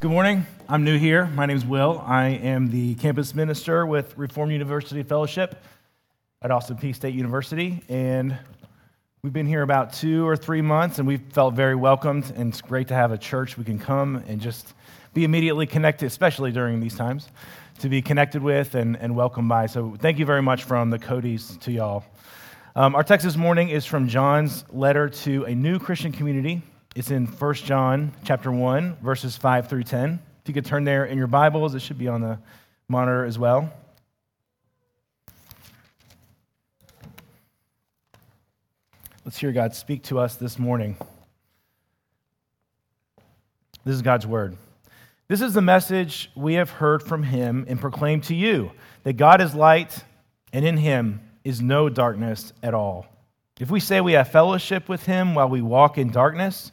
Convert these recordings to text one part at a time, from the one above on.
Good morning. I'm new here. My name is Will. I am the campus minister with Reformed University Fellowship at Austin Peay State University. And we've been here about two or three months, and we've felt very welcomed. And it's great to have a church we can come and just be immediately connected, especially during these times, to be connected with and, and welcomed by. So thank you very much from the Codys to y'all. Um, our text this morning is from John's letter to a new Christian community it's in 1 John chapter 1, verses 5 through 10. If you could turn there in your Bibles, it should be on the monitor as well. Let's hear God speak to us this morning. This is God's word. This is the message we have heard from him and proclaimed to you that God is light, and in him is no darkness at all. If we say we have fellowship with him while we walk in darkness,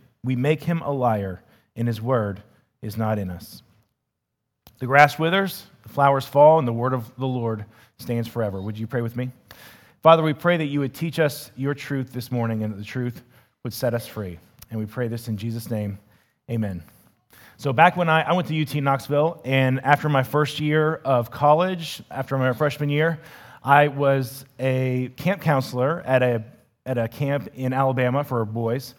we make him a liar, and his word is not in us. The grass withers, the flowers fall, and the word of the Lord stands forever. Would you pray with me? Father, we pray that you would teach us your truth this morning and that the truth would set us free. And we pray this in Jesus' name. Amen. So, back when I, I went to UT Knoxville, and after my first year of college, after my freshman year, I was a camp counselor at a, at a camp in Alabama for boys.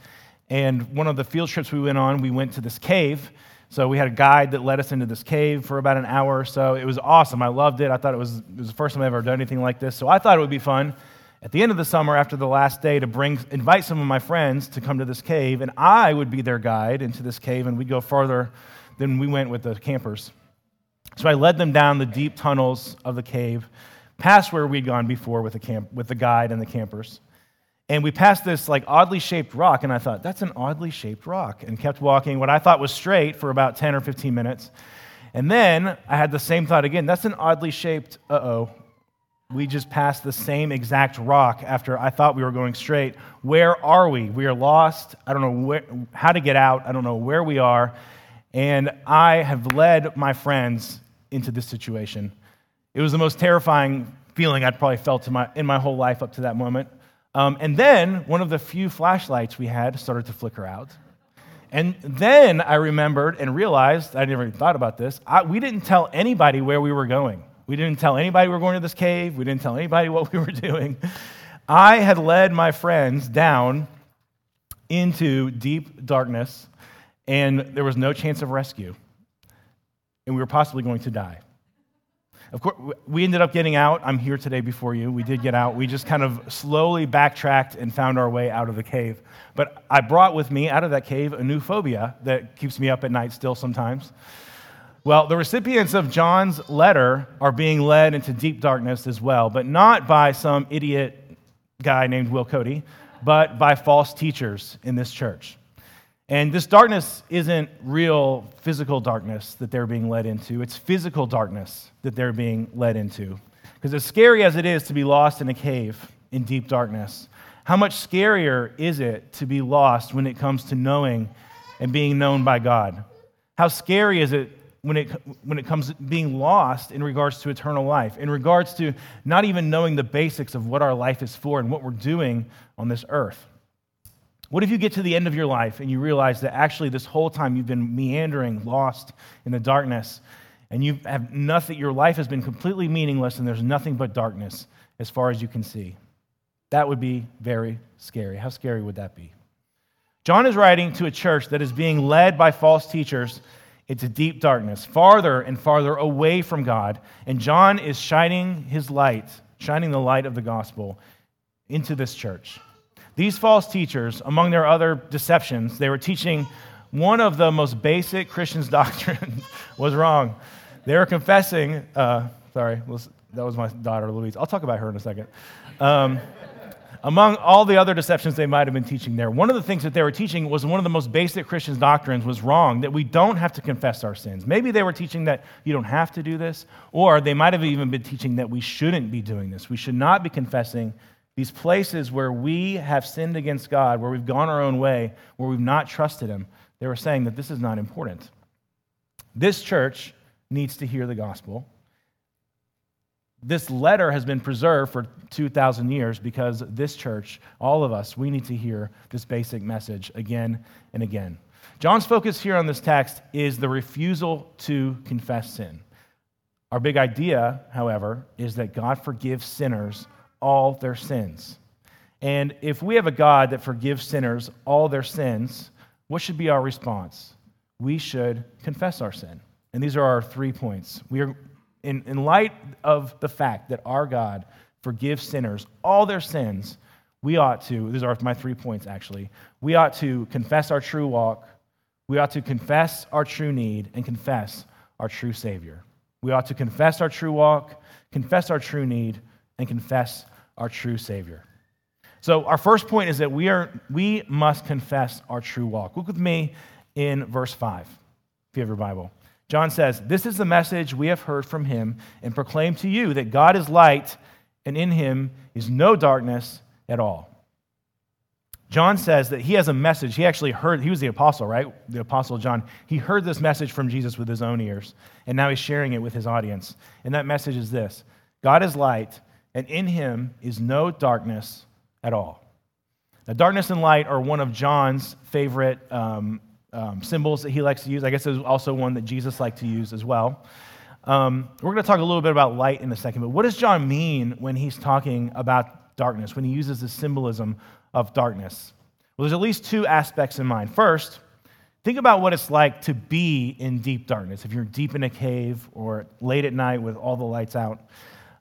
And one of the field trips we went on, we went to this cave. So we had a guide that led us into this cave for about an hour or so. It was awesome. I loved it. I thought it was, it was the first time I've ever done anything like this. So I thought it would be fun at the end of the summer, after the last day, to bring, invite some of my friends to come to this cave, and I would be their guide into this cave, and we'd go farther than we went with the campers. So I led them down the deep tunnels of the cave, past where we'd gone before with the, camp, with the guide and the campers. And we passed this like oddly shaped rock, and I thought, that's an oddly shaped rock, and kept walking what I thought was straight for about 10 or 15 minutes. And then I had the same thought again, that's an oddly shaped, uh oh, we just passed the same exact rock after I thought we were going straight. Where are we? We are lost. I don't know where, how to get out. I don't know where we are. And I have led my friends into this situation. It was the most terrifying feeling I'd probably felt in my, in my whole life up to that moment. Um, and then one of the few flashlights we had started to flicker out. And then I remembered and realized, I never even thought about this, I, we didn't tell anybody where we were going. We didn't tell anybody we were going to this cave. We didn't tell anybody what we were doing. I had led my friends down into deep darkness, and there was no chance of rescue. And we were possibly going to die. Of course, we ended up getting out. I'm here today before you. We did get out. We just kind of slowly backtracked and found our way out of the cave. But I brought with me out of that cave a new phobia that keeps me up at night still sometimes. Well, the recipients of John's letter are being led into deep darkness as well, but not by some idiot guy named Will Cody, but by false teachers in this church. And this darkness isn't real physical darkness that they're being led into, it's physical darkness that they're being led into. Because as scary as it is to be lost in a cave in deep darkness, how much scarier is it to be lost when it comes to knowing and being known by God? How scary is it when it, when it comes to being lost in regards to eternal life, in regards to not even knowing the basics of what our life is for and what we're doing on this earth? What if you get to the end of your life and you realize that actually this whole time you've been meandering, lost in the darkness, and you have nothing, your life has been completely meaningless and there's nothing but darkness as far as you can see? That would be very scary. How scary would that be? John is writing to a church that is being led by false teachers into deep darkness, farther and farther away from God. And John is shining his light, shining the light of the gospel into this church. These false teachers, among their other deceptions, they were teaching one of the most basic Christian's doctrines was wrong. They were confessing, uh, sorry, that was my daughter Louise. I'll talk about her in a second. Um, among all the other deceptions they might have been teaching there, one of the things that they were teaching was one of the most basic Christian doctrines was wrong, that we don't have to confess our sins. Maybe they were teaching that you don't have to do this, or they might have even been teaching that we shouldn't be doing this. We should not be confessing these places where we have sinned against God, where we've gone our own way, where we've not trusted Him. They were saying that this is not important. This church needs to hear the gospel this letter has been preserved for 2,000 years because this church, all of us, we need to hear this basic message again and again. John's focus here on this text is the refusal to confess sin. Our big idea, however, is that God forgives sinners all their sins. And if we have a God that forgives sinners all their sins, what should be our response? We should confess our sin. And these are our three points. We are in, in light of the fact that our God forgives sinners all their sins, we ought to, these are my three points actually, we ought to confess our true walk, we ought to confess our true need, and confess our true Savior. We ought to confess our true walk, confess our true need, and confess our true Savior. So, our first point is that we, are, we must confess our true walk. Look with me in verse 5, if you have your Bible. John says, This is the message we have heard from him and proclaim to you that God is light and in him is no darkness at all. John says that he has a message. He actually heard, he was the apostle, right? The apostle John. He heard this message from Jesus with his own ears, and now he's sharing it with his audience. And that message is this God is light, and in him is no darkness at all. Now, darkness and light are one of John's favorite um, um, symbols that he likes to use. I guess there's also one that Jesus liked to use as well. Um, we're going to talk a little bit about light in a second, but what does John mean when he's talking about darkness, when he uses the symbolism of darkness? Well, there's at least two aspects in mind. First, think about what it's like to be in deep darkness. If you're deep in a cave or late at night with all the lights out.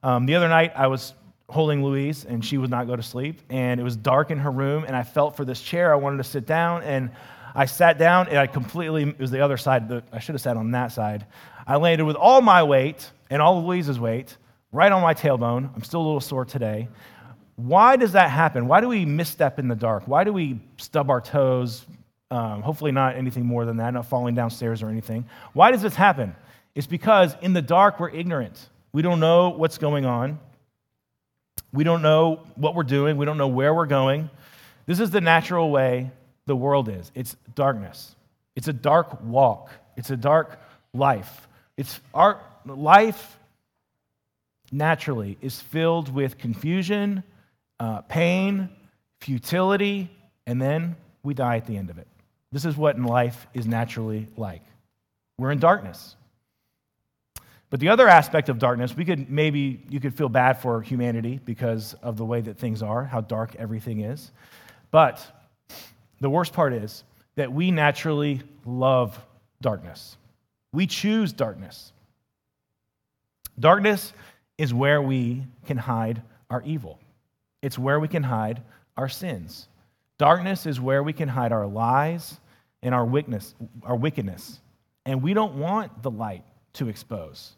Um, the other night, I was holding Louise, and she would not go to sleep, and it was dark in her room, and I felt for this chair. I wanted to sit down, and I sat down and I completely, it was the other side, I should have sat on that side. I landed with all my weight and all Louise's weight right on my tailbone. I'm still a little sore today. Why does that happen? Why do we misstep in the dark? Why do we stub our toes? Um, hopefully, not anything more than that, not falling downstairs or anything. Why does this happen? It's because in the dark, we're ignorant. We don't know what's going on. We don't know what we're doing. We don't know where we're going. This is the natural way the world is it's darkness, it's a dark walk, it's a dark life. It's our life naturally is filled with confusion, uh, pain, futility, and then we die at the end of it. This is what in life is naturally like. We're in darkness. But the other aspect of darkness, we could maybe you could feel bad for humanity because of the way that things are, how dark everything is. But the worst part is that we naturally love darkness. We choose darkness. Darkness is where we can hide our evil, it's where we can hide our sins. Darkness is where we can hide our lies and our wickedness, our wickedness. And we don't want the light to expose.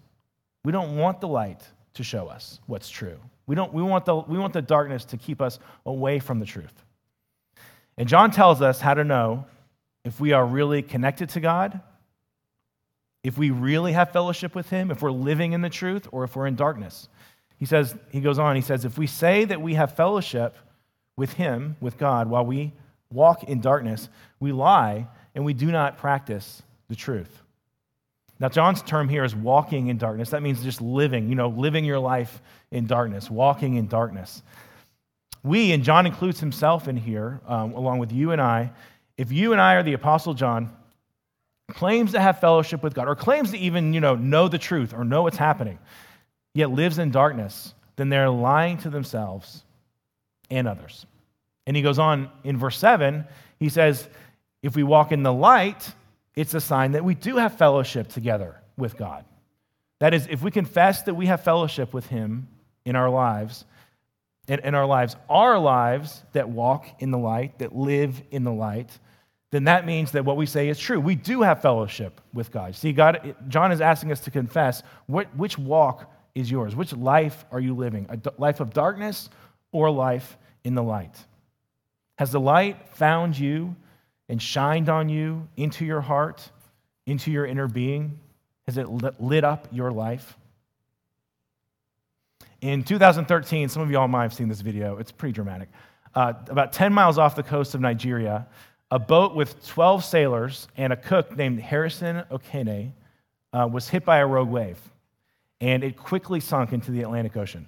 We don't want the light to show us what's true. We, don't, we, want the, we want the darkness to keep us away from the truth. And John tells us how to know if we are really connected to God, if we really have fellowship with Him, if we're living in the truth, or if we're in darkness. He says, he goes on, he says, if we say that we have fellowship with Him, with God, while we walk in darkness, we lie and we do not practice the truth. Now, John's term here is walking in darkness. That means just living, you know, living your life in darkness, walking in darkness we, and John includes himself in here, um, along with you and I, if you and I are the Apostle John, claims to have fellowship with God, or claims to even, you know, know the truth or know what's happening, yet lives in darkness, then they're lying to themselves and others. And he goes on in verse 7, he says, if we walk in the light, it's a sign that we do have fellowship together with God. That is, if we confess that we have fellowship with him in our lives, in, in our lives, our lives that walk in the light, that live in the light, then that means that what we say is true. We do have fellowship with God. See, God, John is asking us to confess what, which walk is yours? Which life are you living? A life of darkness or life in the light? Has the light found you and shined on you into your heart, into your inner being? Has it lit up your life? In 2013, some of y'all might have seen this video. It's pretty dramatic. Uh, about 10 miles off the coast of Nigeria, a boat with 12 sailors and a cook named Harrison Okene uh, was hit by a rogue wave, and it quickly sunk into the Atlantic Ocean.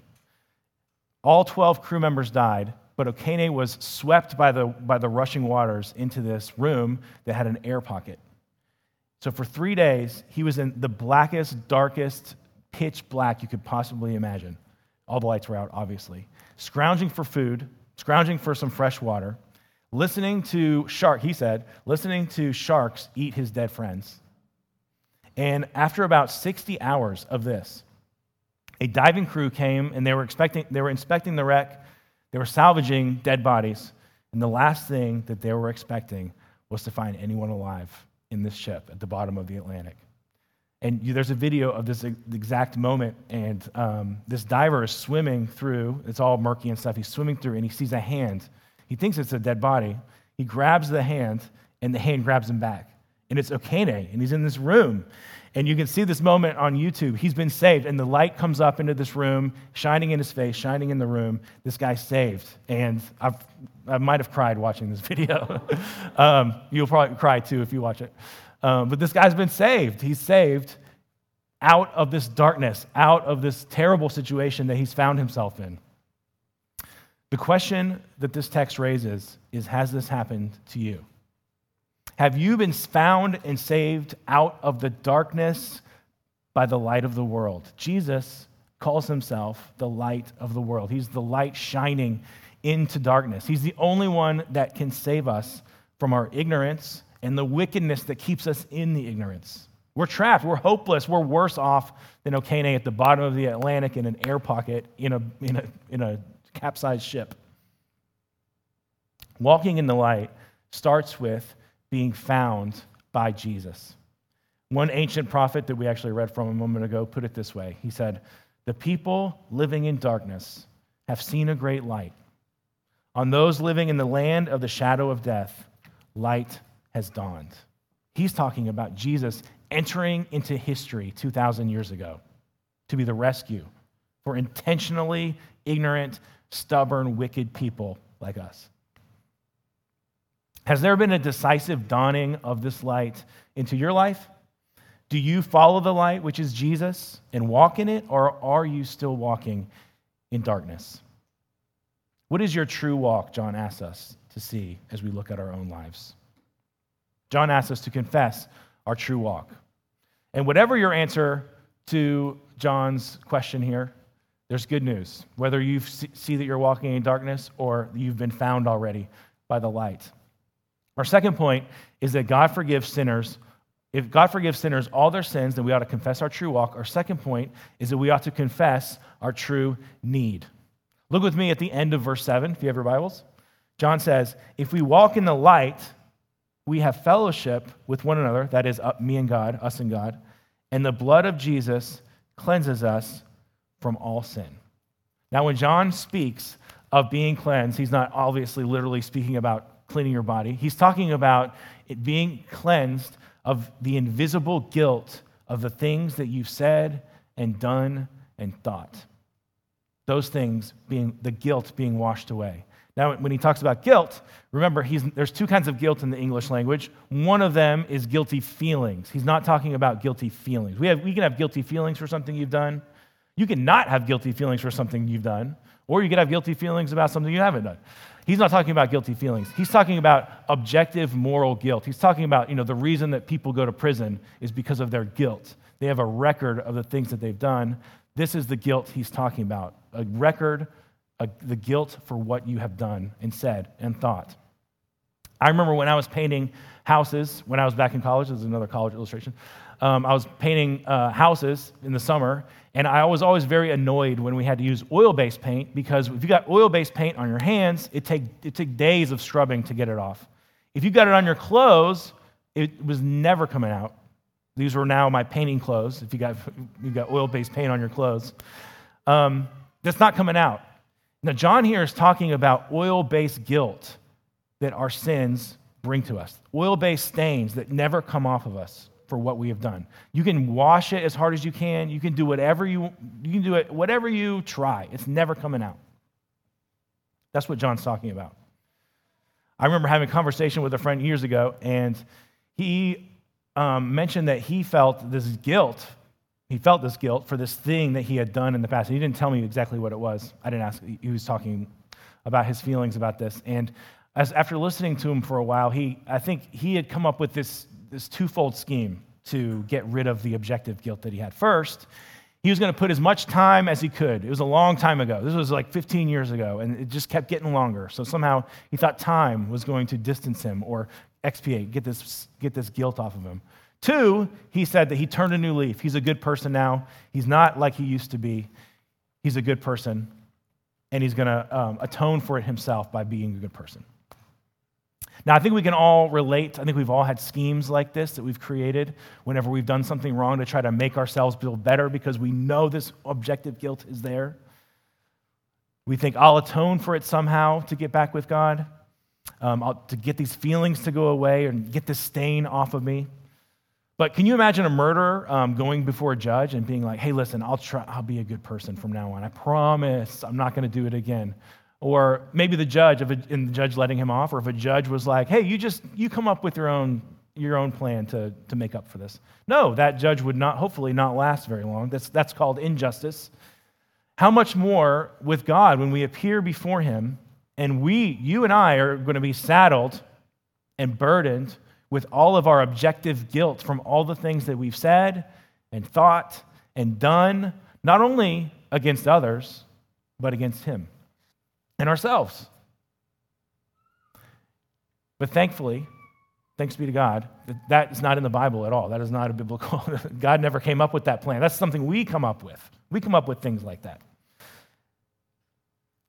All 12 crew members died, but Okene was swept by the, by the rushing waters into this room that had an air pocket. So for three days, he was in the blackest, darkest, pitch black you could possibly imagine. All the lights were out, obviously. Scrounging for food, scrounging for some fresh water, listening to shark, he said, listening to sharks eat his dead friends. And after about 60 hours of this, a diving crew came and they were expecting they were inspecting the wreck they were salvaging dead bodies, and the last thing that they were expecting was to find anyone alive in this ship at the bottom of the Atlantic. And there's a video of this exact moment, and um, this diver is swimming through. It's all murky and stuff. He's swimming through, and he sees a hand. He thinks it's a dead body. He grabs the hand, and the hand grabs him back. And it's Okene, and he's in this room. And you can see this moment on YouTube. He's been saved, and the light comes up into this room, shining in his face, shining in the room. This guy's saved. And I've, I might have cried watching this video. um, you'll probably cry too if you watch it. Um, but this guy's been saved. He's saved out of this darkness, out of this terrible situation that he's found himself in. The question that this text raises is Has this happened to you? Have you been found and saved out of the darkness by the light of the world? Jesus calls himself the light of the world. He's the light shining into darkness. He's the only one that can save us from our ignorance and the wickedness that keeps us in the ignorance. We're trapped. We're hopeless. We're worse off than Okene at the bottom of the Atlantic in an air pocket in a, in a, in a capsized ship. Walking in the light starts with being found by Jesus. One ancient prophet that we actually read from a moment ago put it this way He said, The people living in darkness have seen a great light. On those living in the land of the shadow of death, light has dawned. He's talking about Jesus entering into history 2,000 years ago to be the rescue for intentionally ignorant, stubborn, wicked people like us. Has there been a decisive dawning of this light into your life? Do you follow the light, which is Jesus, and walk in it, or are you still walking in darkness? What is your true walk, John asks us to see as we look at our own lives? John asks us to confess our true walk. And whatever your answer to John's question here, there's good news. Whether you see that you're walking in darkness or you've been found already by the light. Our second point is that God forgives sinners. If God forgives sinners all their sins, then we ought to confess our true walk. Our second point is that we ought to confess our true need. Look with me at the end of verse 7, if you have your Bibles. John says, If we walk in the light, we have fellowship with one another, that is, me and God, us and God, and the blood of Jesus cleanses us from all sin. Now, when John speaks of being cleansed, he's not obviously literally speaking about cleaning your body. He's talking about it being cleansed of the invisible guilt of the things that you've said and done and thought. Those things being the guilt being washed away. Now, when he talks about guilt, remember, there's two kinds of guilt in the English language. One of them is guilty feelings. He's not talking about guilty feelings. We, have, we can have guilty feelings for something you've done. You can not have guilty feelings for something you've done, or you can have guilty feelings about something you haven't done. He's not talking about guilty feelings. He's talking about objective moral guilt. He's talking about, you know, the reason that people go to prison is because of their guilt. They have a record of the things that they've done. This is the guilt he's talking about a record, a, the guilt for what you have done and said and thought. I remember when I was painting houses, when I was back in college, this is another college illustration. Um, I was painting uh, houses in the summer, and I was always very annoyed when we had to use oil based paint because if you got oil based paint on your hands, it take, it took days of scrubbing to get it off. If you got it on your clothes, it was never coming out. These were now my painting clothes, if you got, you got oil based paint on your clothes. Um, that's not coming out. Now, John here is talking about oil based guilt that our sins bring to us, oil based stains that never come off of us for what we have done. You can wash it as hard as you can. You can do whatever you you can do it whatever you try. It's never coming out. That's what John's talking about. I remember having a conversation with a friend years ago, and he um, mentioned that he felt this guilt he felt this guilt for this thing that he had done in the past. And he didn't tell me exactly what it was. I didn't ask. He was talking about his feelings about this. And as, after listening to him for a while, he, I think he had come up with this, this twofold scheme to get rid of the objective guilt that he had. First, he was going to put as much time as he could. It was a long time ago. This was like 15 years ago, and it just kept getting longer. So somehow he thought time was going to distance him or expiate, get this, get this guilt off of him. Two, he said that he turned a new leaf. He's a good person now. He's not like he used to be. He's a good person, and he's going to um, atone for it himself by being a good person. Now, I think we can all relate. I think we've all had schemes like this that we've created whenever we've done something wrong to try to make ourselves feel better because we know this objective guilt is there. We think, I'll atone for it somehow to get back with God, um, to get these feelings to go away and get this stain off of me. But can you imagine a murderer um, going before a judge and being like, hey, listen, I'll, try, I'll be a good person from now on. I promise I'm not going to do it again. Or maybe the judge, if a, and the judge letting him off, or if a judge was like, hey, you just, you come up with your own, your own plan to, to make up for this. No, that judge would not, hopefully not last very long. That's, that's called injustice. How much more with God when we appear before him and we, you and I, are going to be saddled and burdened with all of our objective guilt from all the things that we've said and thought and done, not only against others, but against Him and ourselves. But thankfully, thanks be to God, that is not in the Bible at all. That is not a biblical, God never came up with that plan. That's something we come up with. We come up with things like that.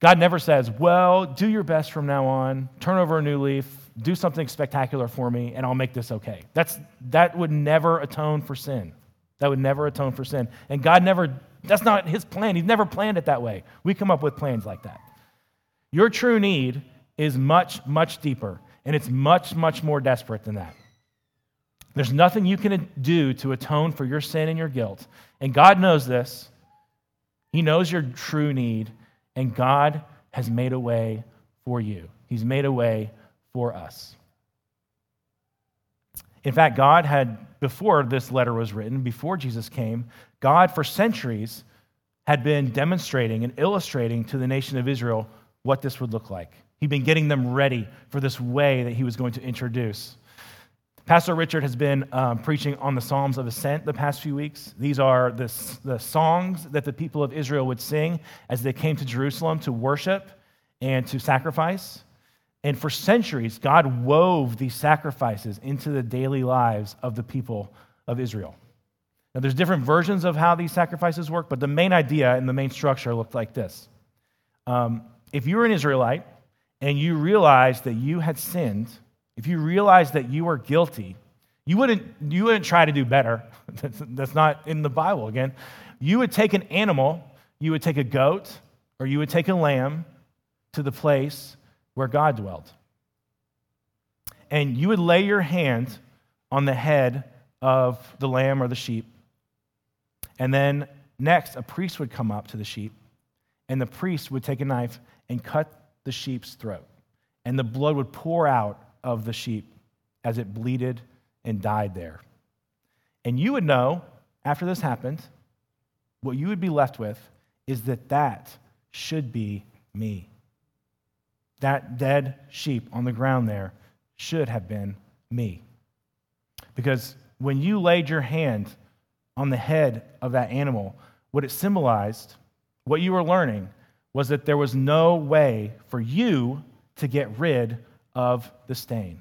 God never says, well, do your best from now on, turn over a new leaf, do something spectacular for me, and I'll make this okay. That's, that would never atone for sin. That would never atone for sin. And God never, that's not his plan. He's never planned it that way. We come up with plans like that. Your true need is much, much deeper, and it's much, much more desperate than that. There's nothing you can do to atone for your sin and your guilt. And God knows this. He knows your true need, and God has made a way for you. He's made a way for us. In fact, God had, before this letter was written, before Jesus came, God for centuries had been demonstrating and illustrating to the nation of Israel what this would look like. He'd been getting them ready for this way that he was going to introduce. Pastor Richard has been um, preaching on the Psalms of Ascent the past few weeks. These are the, the songs that the people of Israel would sing as they came to Jerusalem to worship and to sacrifice. And for centuries, God wove these sacrifices into the daily lives of the people of Israel. Now, there's different versions of how these sacrifices work, but the main idea and the main structure looked like this. Um, if you were an Israelite and you realized that you had sinned, if you realized that you were guilty, you wouldn't, you wouldn't try to do better. That's, not in the Bible again. You would take an animal, you would take a goat, or you would take a lamb to the place where God dwelt. And you would lay your hand on the head of the lamb or the sheep. And then next, a priest would come up to the sheep, and the priest would take a knife and cut the sheep's throat. And the blood would pour out of the sheep as it bleeded and died there. And you would know, after this happened, what you would be left with is that that should be me. That dead sheep on the ground there should have been me. Because when you laid your hand on the head of that animal, what it symbolized, what you were learning, was that there was no way for you to get rid of the stain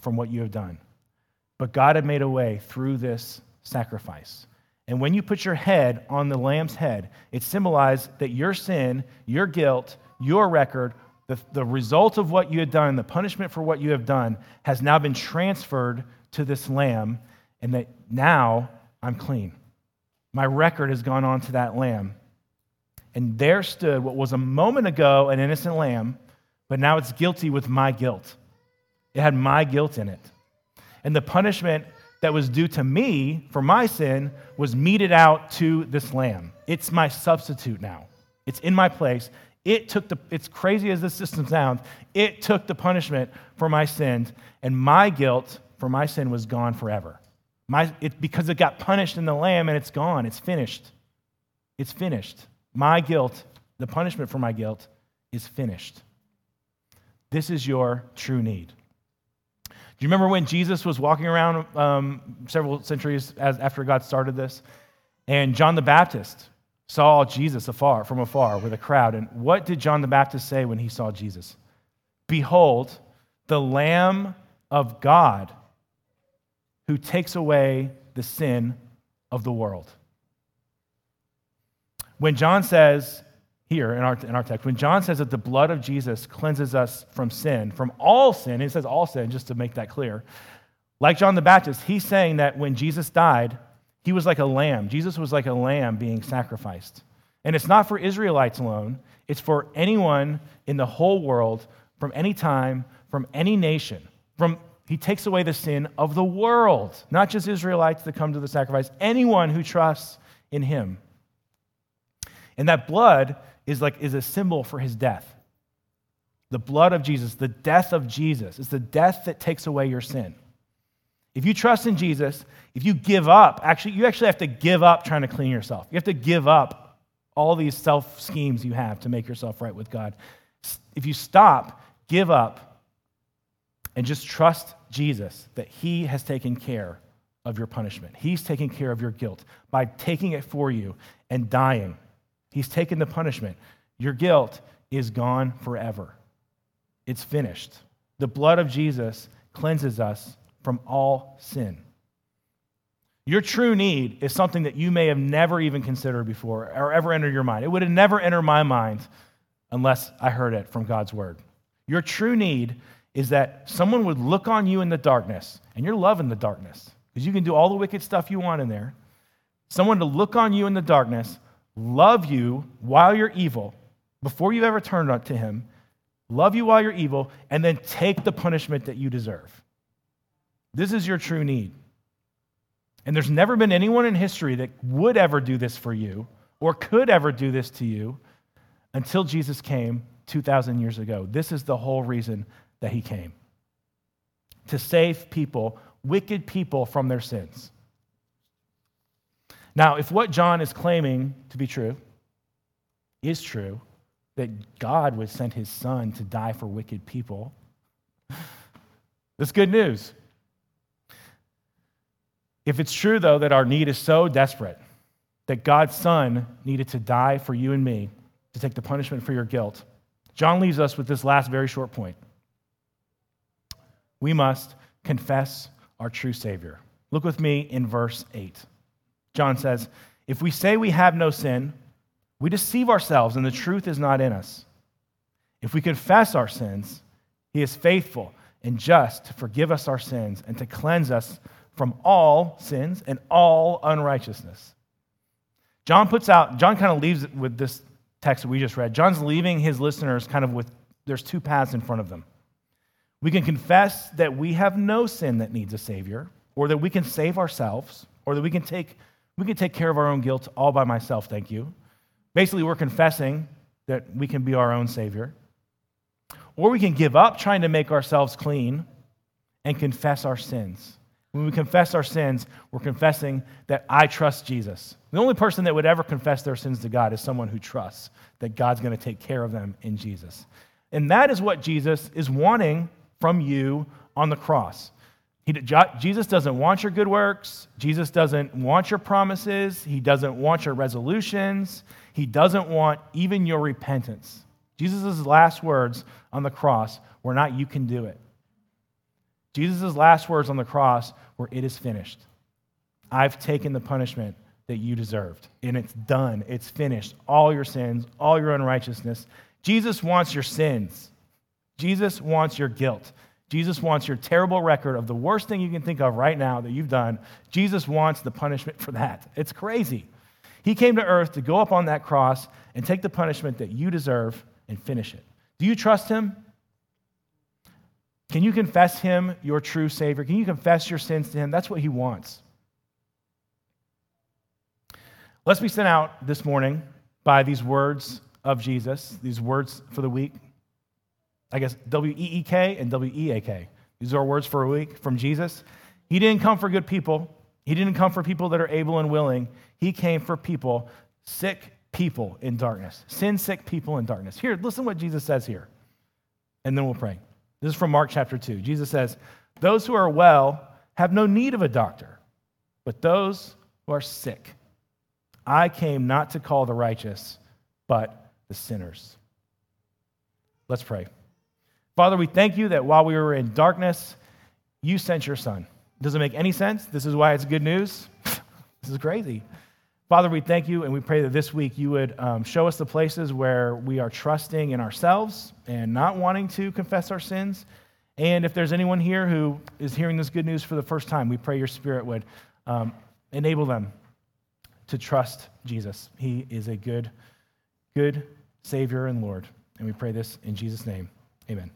from what you have done. But God had made a way through this sacrifice. And when you put your head on the lamb's head, it symbolized that your sin, your guilt, your record, the, the result of what you had done, the punishment for what you have done, has now been transferred to this lamb, and that now I'm clean. My record has gone on to that lamb. And there stood what was a moment ago an innocent lamb, but now it's guilty with my guilt. It had my guilt in it. And the punishment that was due to me for my sin was meted out to this lamb. It's my substitute now. It's in my place. It took the, it's crazy as this system sounds, it took the punishment for my sins, and my guilt for my sin was gone forever. My, it, because it got punished in the lamb and it's gone, it's finished. It's finished. My guilt, the punishment for my guilt, is finished. This is your true need. Do you remember when Jesus was walking around um, several centuries as, after God started this? And John the Baptist saw Jesus afar, from afar, with a crowd. And what did John the Baptist say when he saw Jesus? Behold, the Lamb of God who takes away the sin of the world. When John says, here in our, in our text, when John says that the blood of Jesus cleanses us from sin, from all sin, he says all sin, just to make that clear. Like John the Baptist, he's saying that when Jesus died, he was like a lamb. Jesus was like a lamb being sacrificed. And it's not for Israelites alone, it's for anyone in the whole world, from any time, from any nation, from he takes away the sin of the world, not just Israelites that come to the sacrifice, anyone who trusts in him. And that blood is like is a symbol for his death. The blood of Jesus, the death of Jesus, is the death that takes away your sin. If you trust in Jesus, if you give up, actually, you actually have to give up trying to clean yourself. You have to give up all these self schemes you have to make yourself right with God. If you stop, give up, and just trust Jesus that He has taken care of your punishment. He's taken care of your guilt by taking it for you and dying. He's taken the punishment. Your guilt is gone forever. It's finished. The blood of Jesus cleanses us from all sin. Your true need is something that you may have never even considered before or ever entered your mind. It would have never entered my mind unless I heard it from God's word. Your true need is that someone would look on you in the darkness, and you're loving the darkness because you can do all the wicked stuff you want in there. Someone to look on you in the darkness, love you while you're evil, before you've ever turned to him, love you while you're evil, and then take the punishment that you deserve. This is your true need. And there's never been anyone in history that would ever do this for you or could ever do this to you until Jesus came 2,000 years ago. This is the whole reason that he came to save people, wicked people, from their sins. Now, if what John is claiming to be true is true, that God would send his son to die for wicked people, that's good news. If it's true, though, that our need is so desperate that God's son needed to die for you and me to take the punishment for your guilt, John leaves us with this last very short point we must confess our true Savior. Look with me in verse 8. John says, If we say we have no sin, we deceive ourselves and the truth is not in us. If we confess our sins, he is faithful and just to forgive us our sins and to cleanse us from all sins and all unrighteousness. John puts out, John kind of leaves it with this text that we just read. John's leaving his listeners kind of with, there's two paths in front of them. We can confess that we have no sin that needs a Savior, or that we can save ourselves, or that we can take, we can take care of our own guilt all by myself, thank you. Basically, we're confessing that we can be our own Savior. Or we can give up trying to make ourselves clean and confess our sins. When we confess our sins, we're confessing that I trust Jesus. The only person that would ever confess their sins to God is someone who trusts that God's going to take care of them in Jesus. And that is what Jesus is wanting from you on the cross. He, Jesus doesn't want your good works. Jesus doesn't want your promises. He doesn't want your resolutions. He doesn't want even your repentance. Jesus' last words on the cross were not, you can do it. Jesus' last words on the cross were, it is finished. I've taken the punishment that you deserved, and it's done. It's finished. All your sins, all your unrighteousness. Jesus wants your sins. Jesus wants your guilt. Jesus wants your terrible record of the worst thing you can think of right now that you've done. Jesus wants the punishment for that. It's crazy. He came to earth to go up on that cross and take the punishment that you deserve and finish it. Do you trust him? Can you confess him your true Savior? Can you confess your sins to him? That's what he wants. Let's be sent out this morning by these words of Jesus, these words for the week. I guess W E E K and W E A K. These are words for a week from Jesus. He didn't come for good people. He didn't come for people that are able and willing. He came for people, sick people in darkness, sin sick people in darkness. Here, listen what Jesus says here, and then we'll pray. This is from Mark chapter 2. Jesus says, Those who are well have no need of a doctor, but those who are sick. I came not to call the righteous, but the sinners. Let's pray. Father, we thank you that while we were in darkness, you sent your son. Does it make any sense? This is why it's good news. this is crazy. Father, we thank you and we pray that this week you would um, show us the places where we are trusting in ourselves and not wanting to confess our sins. And if there's anyone here who is hearing this good news for the first time, we pray your spirit would um, enable them to trust Jesus. He is a good, good Savior and Lord. And we pray this in Jesus' name. Amen.